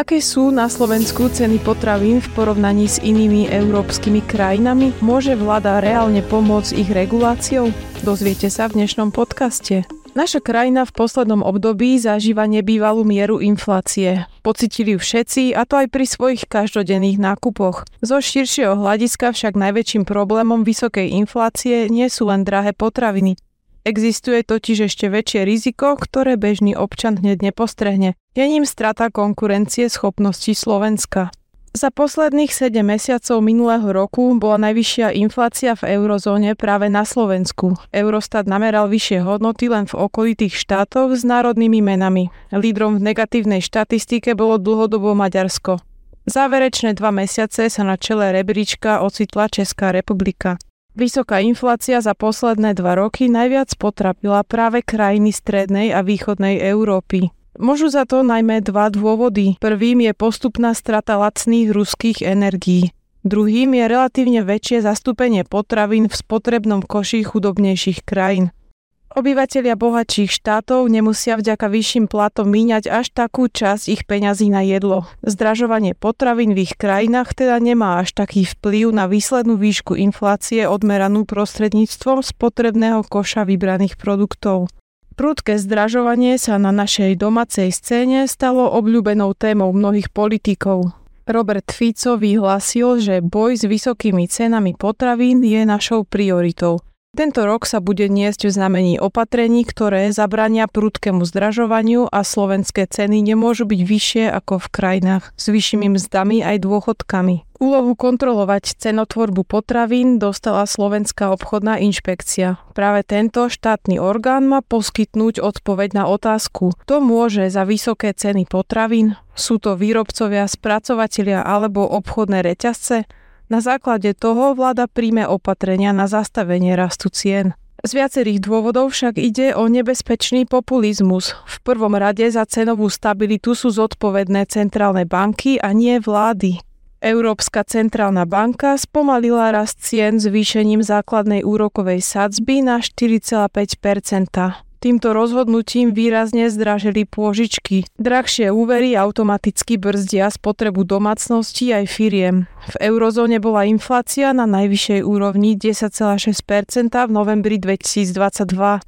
Aké sú na Slovensku ceny potravín v porovnaní s inými európskymi krajinami? Môže vláda reálne pomôcť ich reguláciou? Dozviete sa v dnešnom podcaste. Naša krajina v poslednom období zažíva nebývalú mieru inflácie. Pocitili ju všetci, a to aj pri svojich každodenných nákupoch. Zo širšieho hľadiska však najväčším problémom vysokej inflácie nie sú len drahé potraviny, Existuje totiž ešte väčšie riziko, ktoré bežný občan hneď nepostrehne. Je ním strata konkurencie schopnosti Slovenska. Za posledných 7 mesiacov minulého roku bola najvyššia inflácia v eurozóne práve na Slovensku. Eurostat nameral vyššie hodnoty len v okolitých štátoch s národnými menami. Lídrom v negatívnej štatistike bolo dlhodobo Maďarsko. Záverečné dva mesiace sa na čele rebríčka ocitla Česká republika. Vysoká inflácia za posledné dva roky najviac potrapila práve krajiny strednej a východnej Európy. Môžu za to najmä dva dôvody. Prvým je postupná strata lacných ruských energií. Druhým je relatívne väčšie zastúpenie potravín v spotrebnom koši chudobnejších krajín. Obyvatelia bohatších štátov nemusia vďaka vyšším platom míňať až takú časť ich peňazí na jedlo. Zdražovanie potravín v ich krajinách teda nemá až taký vplyv na výslednú výšku inflácie odmeranú prostredníctvom spotrebného koša vybraných produktov. Prudké zdražovanie sa na našej domácej scéne stalo obľúbenou témou mnohých politikov. Robert Fico vyhlásil, že boj s vysokými cenami potravín je našou prioritou – tento rok sa bude niesť v znamení opatrení, ktoré zabrania prudkému zdražovaniu a slovenské ceny nemôžu byť vyššie ako v krajinách s vyššími mzdami aj dôchodkami. Úlohu kontrolovať cenotvorbu potravín dostala Slovenská obchodná inšpekcia. Práve tento štátny orgán má poskytnúť odpoveď na otázku, kto môže za vysoké ceny potravín, sú to výrobcovia, spracovatelia alebo obchodné reťazce, na základe toho vláda príjme opatrenia na zastavenie rastu cien. Z viacerých dôvodov však ide o nebezpečný populizmus. V prvom rade za cenovú stabilitu sú zodpovedné centrálne banky a nie vlády. Európska centrálna banka spomalila rast cien zvýšením základnej úrokovej sadzby na 4,5 Týmto rozhodnutím výrazne zdražili pôžičky. Drahšie úvery automaticky brzdia spotrebu domácností aj firiem. V eurozóne bola inflácia na najvyššej úrovni 10,6% v novembri 2022.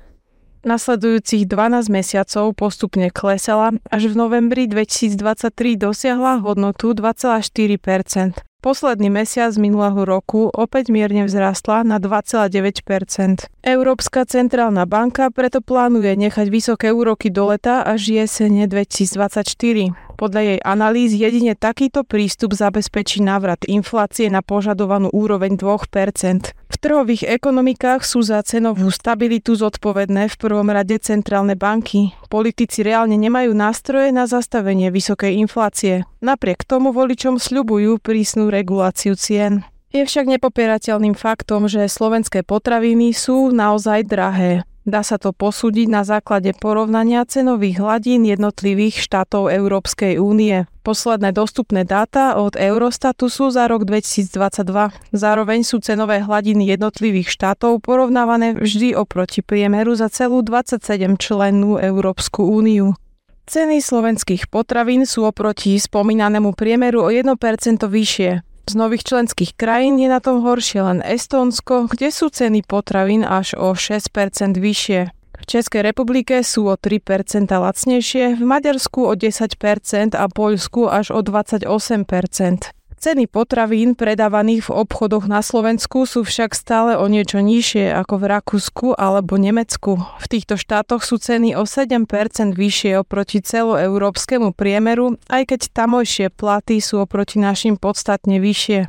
Nasledujúcich 12 mesiacov postupne klesala, až v novembri 2023 dosiahla hodnotu 2,4%. Posledný mesiac minulého roku opäť mierne vzrástla na 2,9% Európska centrálna banka preto plánuje nechať vysoké úroky do leta až jesene 2024. Podľa jej analýz jedine takýto prístup zabezpečí návrat inflácie na požadovanú úroveň 2%. V trhových ekonomikách sú za cenovú stabilitu zodpovedné v prvom rade centrálne banky. Politici reálne nemajú nástroje na zastavenie vysokej inflácie. Napriek tomu voličom sľubujú prísnu reguláciu cien. Je však nepopierateľným faktom, že slovenské potraviny sú naozaj drahé. Dá sa to posúdiť na základe porovnania cenových hladín jednotlivých štátov Európskej únie. Posledné dostupné dáta od Eurostatu sú za rok 2022. Zároveň sú cenové hladiny jednotlivých štátov porovnávané vždy oproti priemeru za celú 27 člennú Európsku úniu. Ceny slovenských potravín sú oproti spomínanému priemeru o 1% vyššie. Z nových členských krajín je na tom horšie len Estónsko, kde sú ceny potravín až o 6% vyššie. V Českej republike sú o 3% lacnejšie, v Maďarsku o 10% a Poľsku až o 28%. Ceny potravín predávaných v obchodoch na Slovensku sú však stále o niečo nižšie ako v Rakúsku alebo Nemecku. V týchto štátoch sú ceny o 7% vyššie oproti celoeurópskemu priemeru, aj keď tamojšie platy sú oproti našim podstatne vyššie.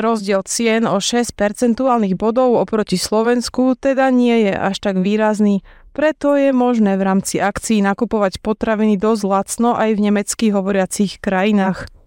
Rozdiel cien o 6 percentuálnych bodov oproti Slovensku teda nie je až tak výrazný, preto je možné v rámci akcií nakupovať potraviny dosť lacno aj v nemeckých hovoriacich krajinách.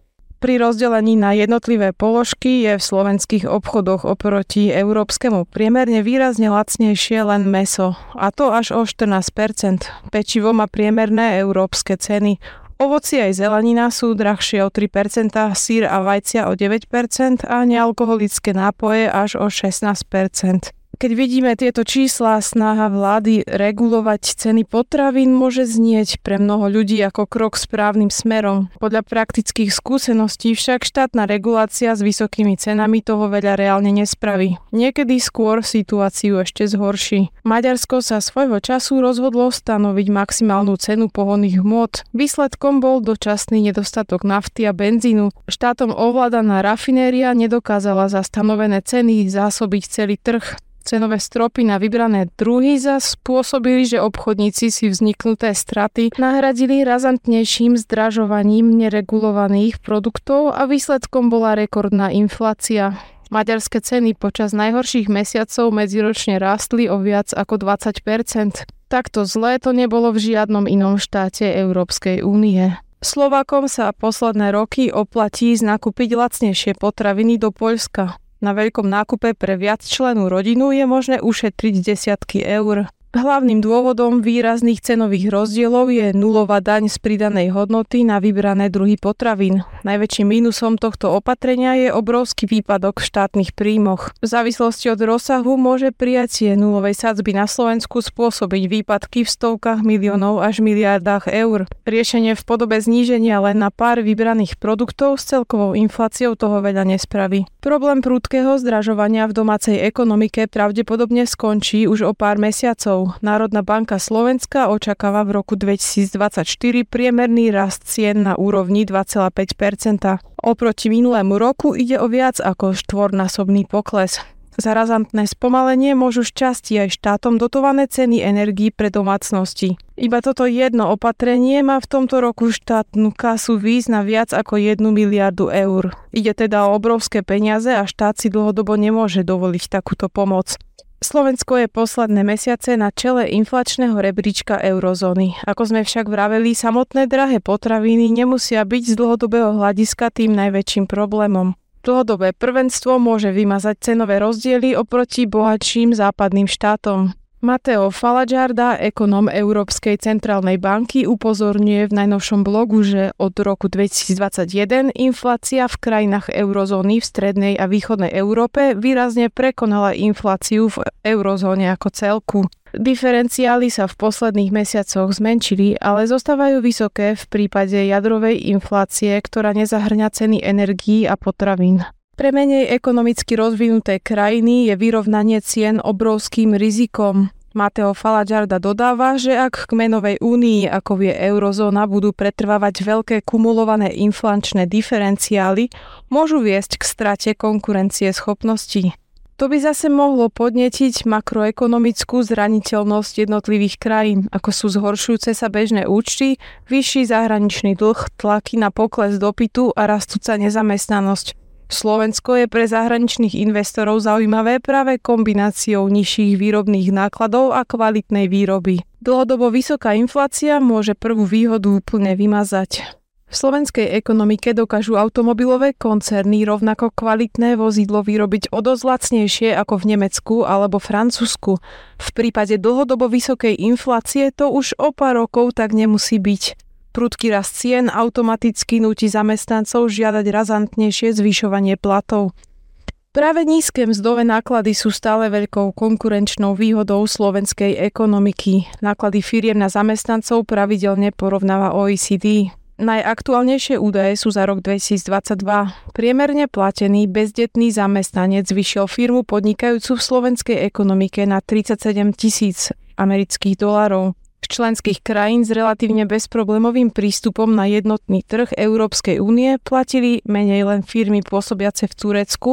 Pri rozdelení na jednotlivé položky je v slovenských obchodoch oproti európskemu priemerne výrazne lacnejšie len meso, a to až o 14%. Pečivo má priemerné európske ceny. Ovoci aj zelenina sú drahšie o 3%, sír a vajcia o 9% a nealkoholické nápoje až o 16%. Keď vidíme tieto čísla, snaha vlády regulovať ceny potravín môže znieť pre mnoho ľudí ako krok správnym smerom. Podľa praktických skúseností však štátna regulácia s vysokými cenami toho veľa reálne nespraví. Niekedy skôr situáciu ešte zhorší. Maďarsko sa svojho času rozhodlo stanoviť maximálnu cenu pohonných hmôt. Výsledkom bol dočasný nedostatok nafty a benzínu. Štátom ovládaná rafinéria nedokázala za stanovené ceny zásobiť celý trh. Cenové stropy na vybrané druhy za spôsobili, že obchodníci si vzniknuté straty nahradili razantnejším zdražovaním neregulovaných produktov a výsledkom bola rekordná inflácia. Maďarské ceny počas najhorších mesiacov medziročne rástli o viac ako 20% Takto zlé to nebolo v žiadnom inom štáte Európskej únie. Slovákom sa posledné roky oplatí znakúpiť lacnejšie potraviny do Poľska. Na veľkom nákupe pre viac členú rodinu je možné ušetriť desiatky eur. Hlavným dôvodom výrazných cenových rozdielov je nulová daň z pridanej hodnoty na vybrané druhy potravín. Najväčším mínusom tohto opatrenia je obrovský výpadok v štátnych príjmoch. V závislosti od rozsahu môže prijatie nulovej sadzby na Slovensku spôsobiť výpadky v stovkách miliónov až miliardách eur. Riešenie v podobe zníženia len na pár vybraných produktov s celkovou infláciou toho veľa nespraví. Problém prúdkeho zdražovania v domácej ekonomike pravdepodobne skončí už o pár mesiacov rokov. Národná banka Slovenska očakáva v roku 2024 priemerný rast cien na úrovni 2,5% Oproti minulému roku ide o viac ako štvornásobný pokles. Za razantné spomalenie môžu šťastie aj štátom dotované ceny energií pre domácnosti. Iba toto jedno opatrenie má v tomto roku štátnu kasu výjsť na viac ako 1 miliardu eur. Ide teda o obrovské peniaze a štát si dlhodobo nemôže dovoliť takúto pomoc. Slovensko je posledné mesiace na čele inflačného rebríčka eurozóny. Ako sme však vraveli, samotné drahé potraviny nemusia byť z dlhodobého hľadiska tým najväčším problémom. Dlhodobé prvenstvo môže vymazať cenové rozdiely oproti bohatším západným štátom. Mateo Faladžarda, ekonom Európskej centrálnej banky, upozorňuje v najnovšom blogu, že od roku 2021 inflácia v krajinách eurozóny v strednej a východnej Európe výrazne prekonala infláciu v eurozóne ako celku. Diferenciály sa v posledných mesiacoch zmenšili, ale zostávajú vysoké v prípade jadrovej inflácie, ktorá nezahrňa ceny energií a potravín. Pre menej ekonomicky rozvinuté krajiny je vyrovnanie cien obrovským rizikom. Mateo Faladžarda dodáva, že ak k menovej únii, ako je eurozóna, budú pretrvávať veľké kumulované inflačné diferenciály, môžu viesť k strate konkurencie schopností. To by zase mohlo podnetiť makroekonomickú zraniteľnosť jednotlivých krajín, ako sú zhoršujúce sa bežné účty, vyšší zahraničný dlh, tlaky na pokles dopytu a rastúca nezamestnanosť. Slovensko je pre zahraničných investorov zaujímavé práve kombináciou nižších výrobných nákladov a kvalitnej výroby. Dlhodobo vysoká inflácia môže prvú výhodu úplne vymazať. V slovenskej ekonomike dokážu automobilové koncerny rovnako kvalitné vozidlo vyrobiť o dosť lacnejšie ako v Nemecku alebo Francúzsku. V prípade dlhodobo vysokej inflácie to už o pár rokov tak nemusí byť. Prudký rast cien automaticky nutí zamestnancov žiadať razantnejšie zvyšovanie platov. Práve nízke mzdové náklady sú stále veľkou konkurenčnou výhodou slovenskej ekonomiky. Náklady firiem na zamestnancov pravidelne porovnáva OECD. Najaktuálnejšie údaje sú za rok 2022. Priemerne platený bezdetný zamestnanec vyšiel firmu podnikajúcu v slovenskej ekonomike na 37 tisíc amerických dolarov členských krajín s relatívne bezproblémovým prístupom na jednotný trh Európskej únie platili menej len firmy pôsobiace v Turecku,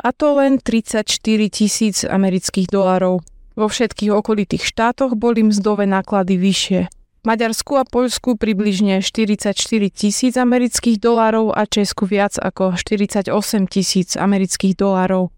a to len 34 tisíc amerických dolárov. Vo všetkých okolitých štátoch boli mzdové náklady vyššie. Maďarsku a Poľsku približne 44 tisíc amerických dolárov a Česku viac ako 48 tisíc amerických dolárov.